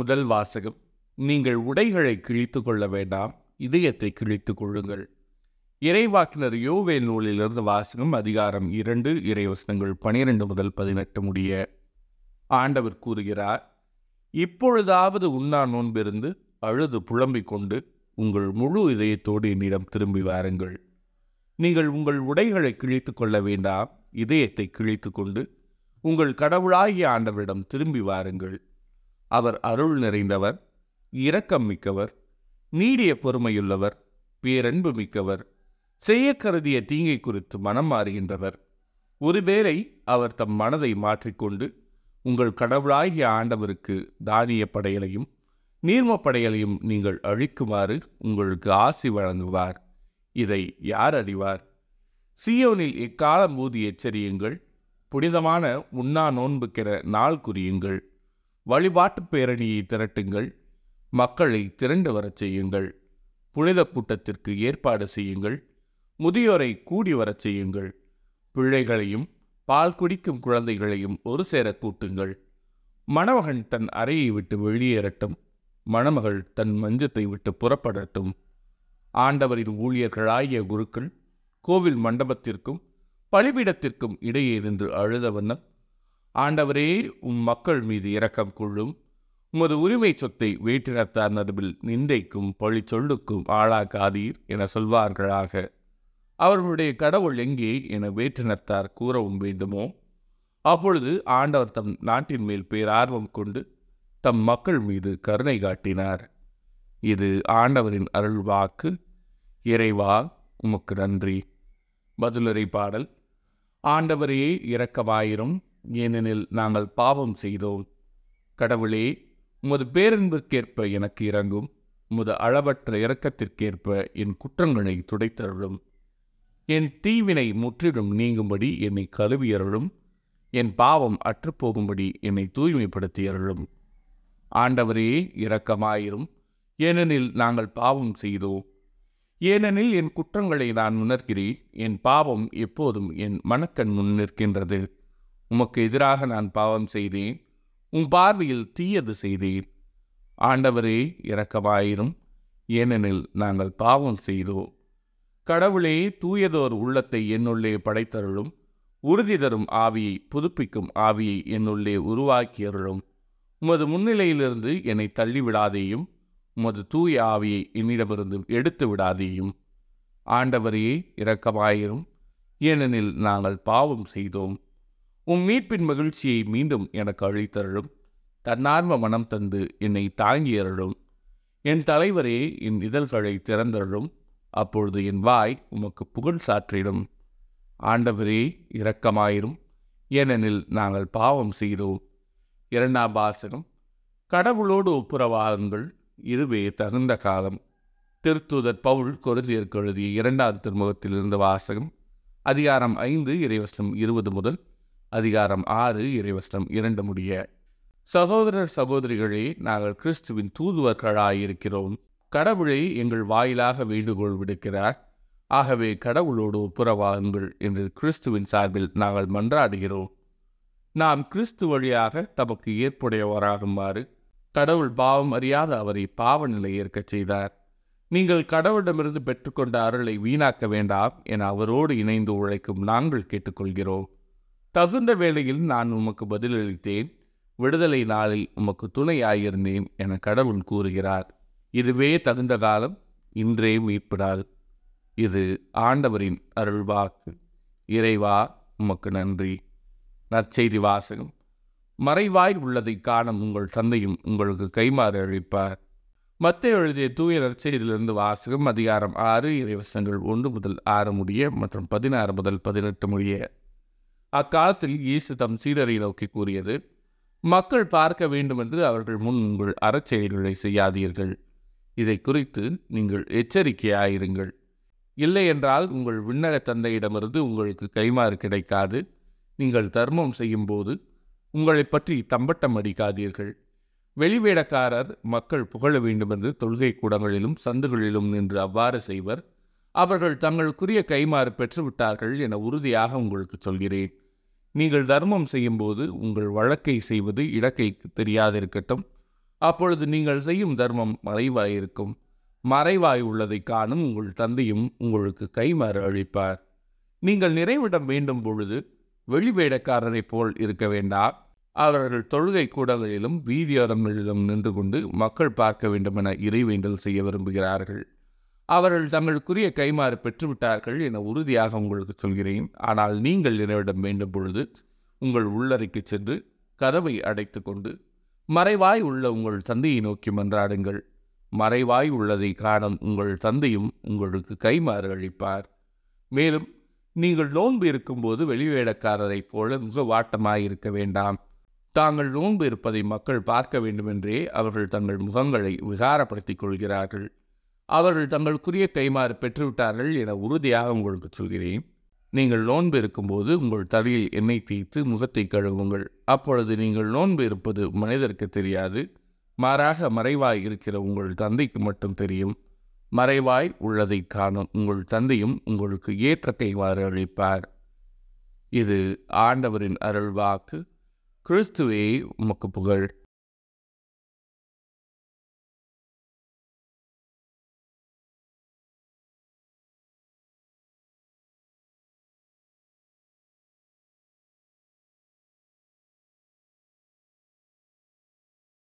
முதல் வாசகம். நீங்கள் உடைகளை கிழித்து கொள்ள வேண்டாம் இதயத்தை கிழித்துக் கொள்ளுங்கள். இறைவாக்கினர் யோவே நூலிலிருந்து வாசகம் அதிகாரம் இரண்டு இறைவசனங்கள் பனிரெண்டு முதல் பதினெட்டு முடிய. ஆண்டவர் கூறுகிறார் இப்பொழுதாவது உண்ணா நோன்பிருந்து அழுது புலம்பிக் கொண்டு உங்கள் முழு இதயத்தோடு என்னிடம் திரும்பி வாருங்கள். நீங்கள் உங்கள் உடைகளை கிழித்து கொள்ள வேண்டாம் இதயத்தை கிழித்து கொண்டு உங்கள் கடவுளாகிய ஆண்டவரிடம் திரும்பி வாருங்கள். அவர் அருள் நிறைந்தவர் இரக்கம் மிக்கவர் நீடிய பொறுமையுள்ளவர் பேரன்பு மிக்கவர் செய்ய கருதிய தீங்கை குறித்து மனம் மாறுகின்றவர். ஒருவேளை அவர் தம் மனதை மாற்றிக்கொண்டு உங்கள் கடவுளாகிய ஆண்டவருக்கு தானிய படையலையும் நீர்ம படையலையும் நீங்கள் அழிக்குமாறு உங்களுக்கு ஆசி வழங்குவார். இதை யார் அறிவார்? சியோனில் இக்காலம் ஊதி எச்சரியுங்கள் புனிதமான உண்ணா நோன்புக்கென நாள் குறியுங்கள். வழிபாட்டுப் பேரணியை திரட்டுங்கள். மக்களை திரண்டு வரச் செய்யுங்கள். புனித கூட்டத்திற்கு ஏற்பாடு செய்யுங்கள். முதியோரை கூடி வரச் செய்யுங்கள். பிள்ளைகளையும் பால் குடிக்கும் குழந்தைகளையும் ஒரு சேர கூட்டுங்கள். மணமகன் தன் அறையை விட்டு வெளியேறட்டும். மணமகள் தன் மஞ்சத்தை விட்டு புறப்படட்டும். ஆண்டவரின் ஊழியர்களாகிய குருக்கள் கோவில் மண்டபத்திற்கும் பலிபீடத்திற்கும் இடையே நின்று அழுத வண்ணம் ஆண்டவரே உம் மக்கள் மீது இரக்கம் கொள்ளும். உமது உரிமை சொத்தை வேற்றினத்தார் நடுவில் நிந்தைக்கும் பழி சொல்லுக்கும் ஆளாக்காதீர் என சொல்வார்களாக. அவர்களுடைய கடவுள் எங்கே என வேற்றினத்தார் கூறவும் வேண்டுமோ? அப்பொழுது ஆண்டவர் தம் நாட்டின் மேல் பேரார்வம் கொண்டு தம் மக்கள் மீது கருணை காட்டினார். இது ஆண்டவரின் அருள் வாக்கு. இறைவா உமக்கு நன்றி. பதிலுரை பாடல். ஆண்டவரையே இரக்கமாயிரும். ஏனெனில் நாங்கள் பாவம் செய்தோம். கடவுளே உமது பேரன்பிற்கேற்ப எனக்கு இறங்கும் உமது அளவற்ற இரக்கத்திற்கேற்ப என் குற்றங்களை துடைத்தருளும். என் தீவினை முற்றிலும் நீங்கும்படி என்னை கழுவியருளும். என் பாவம் அற்றுப்போகும்படி என்னை தூய்மைப்படுத்தியருளும். ஆண்டவரே இரக்கமாயிரும். ஏனெனில் நாங்கள் பாவம் செய்தோம். ஏனெனில் என் குற்றங்களை நான் உணர்கிறேன். என் பாவம் எப்போதும் என் மனக்கண் முன் நிற்கின்றது. உமக்கு எதிராக நான் பாவம் செய்தேன். உன் பார்வையில் தீயது செய்தேன். ஆண்டவரே இரக்கமாயிரும். ஏனெனில் நாங்கள் பாவம் செய்தோம் கடவுளே தூயதோர் உள்ளத்தை என்னுள்ளே படைத்தருளும். உறுதி தரும் ஆவியை புதுப்பிக்கும் ஆவியை என்னுள்ளே உருவாக்கியருளும். உமது முன்னிலையிலிருந்து என்னை தள்ளிவிடாதேயும். உமது தூய ஆவியை என்னிடமிருந்து எடுத்து விடாதேயும். ஆண்டவரையே இரக்கமாயிரும். ஏனெனில் நாங்கள் பாவம் செய்தோம். உம் மீட்பின் மகிழ்ச்சியை மீண்டும் எனக்கு அழித்தருளும். தன்னார்வ மனம் தந்து என்னை தாங்கியருளும். என் தலைவரே என் இதழ்களை திறந்தருளும். அப்பொழுது என் வாய் உமக்கு புகழ் சாற்றிடும். ஆண்டவரே இரக்கமாயிரும். ஏனெனில் நாங்கள் பாவம் செய்தோம். இரண்டாம் வாசகம். கடவுளோடு ஒப்புரவாகுங்கள் இதுவே தகுந்த காலம். திருத்துதர் பவுல் கொருந்தியருக்கு எழுதிய இரண்டாவது திருமுகத்தில் இருந்த வாசகம். அதிகாரம் ஐந்து இறைவசனம் இருபது முதல் அதிகாரம் ஆறு இறைவசனம் இரண்டு முடிய சகோதரர் சகோதரிகளே நாங்கள் கிறிஸ்துவின் தூதுவர்களாயிருக்கிறோம். கடவுளை எங்கள் வாயிலாக வேண்டுகோள் விடுக்கிறார். ஆகவே கடவுளோடு ஒப்புரவாகுங்கள் என்று கிறிஸ்துவின் சார்பில் நாங்கள் மன்றாடுகிறோம். நாம் கிறிஸ்து வழியாக தமக்கு ஏற்புடையவராகுமாறு கடவுள் பாவம் அறியாத அவரை பாவ நிலை ஏற்கச் செய்தார். நீங்கள் கடவுளிடமிருந்து பெற்றுக்கொண்ட அருளை வீணாக்க வேண்டாம் என அவரோடு இணைந்து உழைக்கும் நாங்கள் கேட்டுக்கொள்கிறோம். தகுந்த வேளையில் நான் உமக்கு பதிலளித்தேன் விடுதலை நாளில் உமக்கு துணையாயிருந்தேன் என கடவுள் கூறுகிறார். இதுவே தகுந்த காலம் இன்றே மீட்பிடாது. இது ஆண்டவரின் அருள்வாக்கு. இறைவா உமக்கு நன்றி. நற்செய்தி வாசகம். மறைவாய் உள்ளதை காணும் உங்கள் தந்தையும் உங்களுக்கு கைமாறு அழிப்பார். மத்திய எழுதிய தூய நற்செய்தியிலிருந்து வாசகம் அதிகாரம் ஆறு இறைவசங்கள் ஒன்று முதல் ஆறு முடிய மற்றும் பதினாறு முதல் பதினெட்டு முடிய அக்காலத்தில் இயேசு தம் சீடரை நோக்கி கூறியது மக்கள் பார்க்க வேண்டுமென்று அவர்கள் முன் உங்கள் அறச்செயல்களை செய்யாதீர்கள். இதை குறித்து நீங்கள் எச்சரிக்கையாயிருங்கள். இல்லை என்றால் உங்கள் விண்ணக தந்தையிடமிருந்து உங்களுக்கு கைமாறு கிடைக்காது. நீங்கள் தர்மம் செய்யும்போது உங்களை பற்றி தம்பட்டம் அடிக்காதீர்கள். வெளிவேடக்காரர் மக்கள் புகழ வேண்டுமென்று தொழுகை கூடங்களிலும் சந்துகளிலும் நின்று அவ்வாறு செய்வர். அவர்கள் தங்களுக்குரிய கைமாறு பெற்றுவிட்டார்கள் என உறுதியாக உங்களுக்கு சொல்கிறேன். நீங்கள் தர்மம் செய்யும்போது உங்கள் வழக்கை செய்வது இலக்கைக்கு தெரியாதிருக்கட்டும். அப்பொழுது நீங்கள் செய்யும் தர்மம் மறைவாயிருக்கும். மறைவாய் உள்ளதை காணும் உங்கள் தந்தையும் உங்களுக்கு கைமாறு அளிப்பார். நீங்கள் நிறைவிடம் வேண்டும் பொழுது வெளிவேடக்காரரைப் போல் இருக்க வேண்டாம் அவர்கள் தொழுகை கூடங்களிலும் வீதியோரங்களிலும் நின்று கொண்டு மக்கள் பார்க்க வேண்டுமென இறைவேண்டல் செய்ய விரும்புகிறார்கள். அவர்கள் தங்களுக்குரிய கைமாறு பெற்றுவிட்டார்கள் என உறுதியாக உங்களுக்கு சொல்கிறேன். ஆனால் நீங்கள் என்னிடம் வேண்டும் பொழுது உங்கள் உள்ளறைக்கு சென்று கதவை அடைத்து கொண்டு மறைவாய் உள்ள உங்கள் தந்தையை நோக்கி மன்றாடுங்கள். மறைவாய் உள்ளதை காணும் உங்கள் தந்தையும் உங்களுக்கு கைமாறு அளிப்பார். மேலும் நீங்கள் நோன்பு இருக்கும்போது வெளிவேடக்காரரைப் போல மிக வாட்டமாயிருக்க வேண்டாம். தாங்கள் நோன்பு இருப்பதை மக்கள் பார்க்க வேண்டுமென்றே அவர்கள் தங்கள் முகங்களை விசாரப்படுத்திக் கொள்கிறார்கள். அவர்கள் தங்களுக்குரிய கைமாறு பெற்றுவிட்டார்கள் என உறுதியாக உங்களுக்கு சொல்கிறேன். நீங்கள் நோன்பு இருக்கும்போது உங்கள் தலையில் எண்ணெய் தேய்த்து முகத்தை கழுவுங்கள். அப்பொழுது நீங்கள் நோன்பு இருப்பது மனிதருக்கு தெரியாது. மாறாக மறைவாய் இருக்கிற உங்கள் தந்தைக்கு மட்டும் தெரியும். மறைவாய் உள்ளதை காணும் உங்கள் தந்தையும் உங்களுக்கு ஏற்ற கைவாறு அளிப்பார். இது ஆண்டவரின் அருள்வாக்கு. கிறிஸ்துவே உமக்கு புகழ்.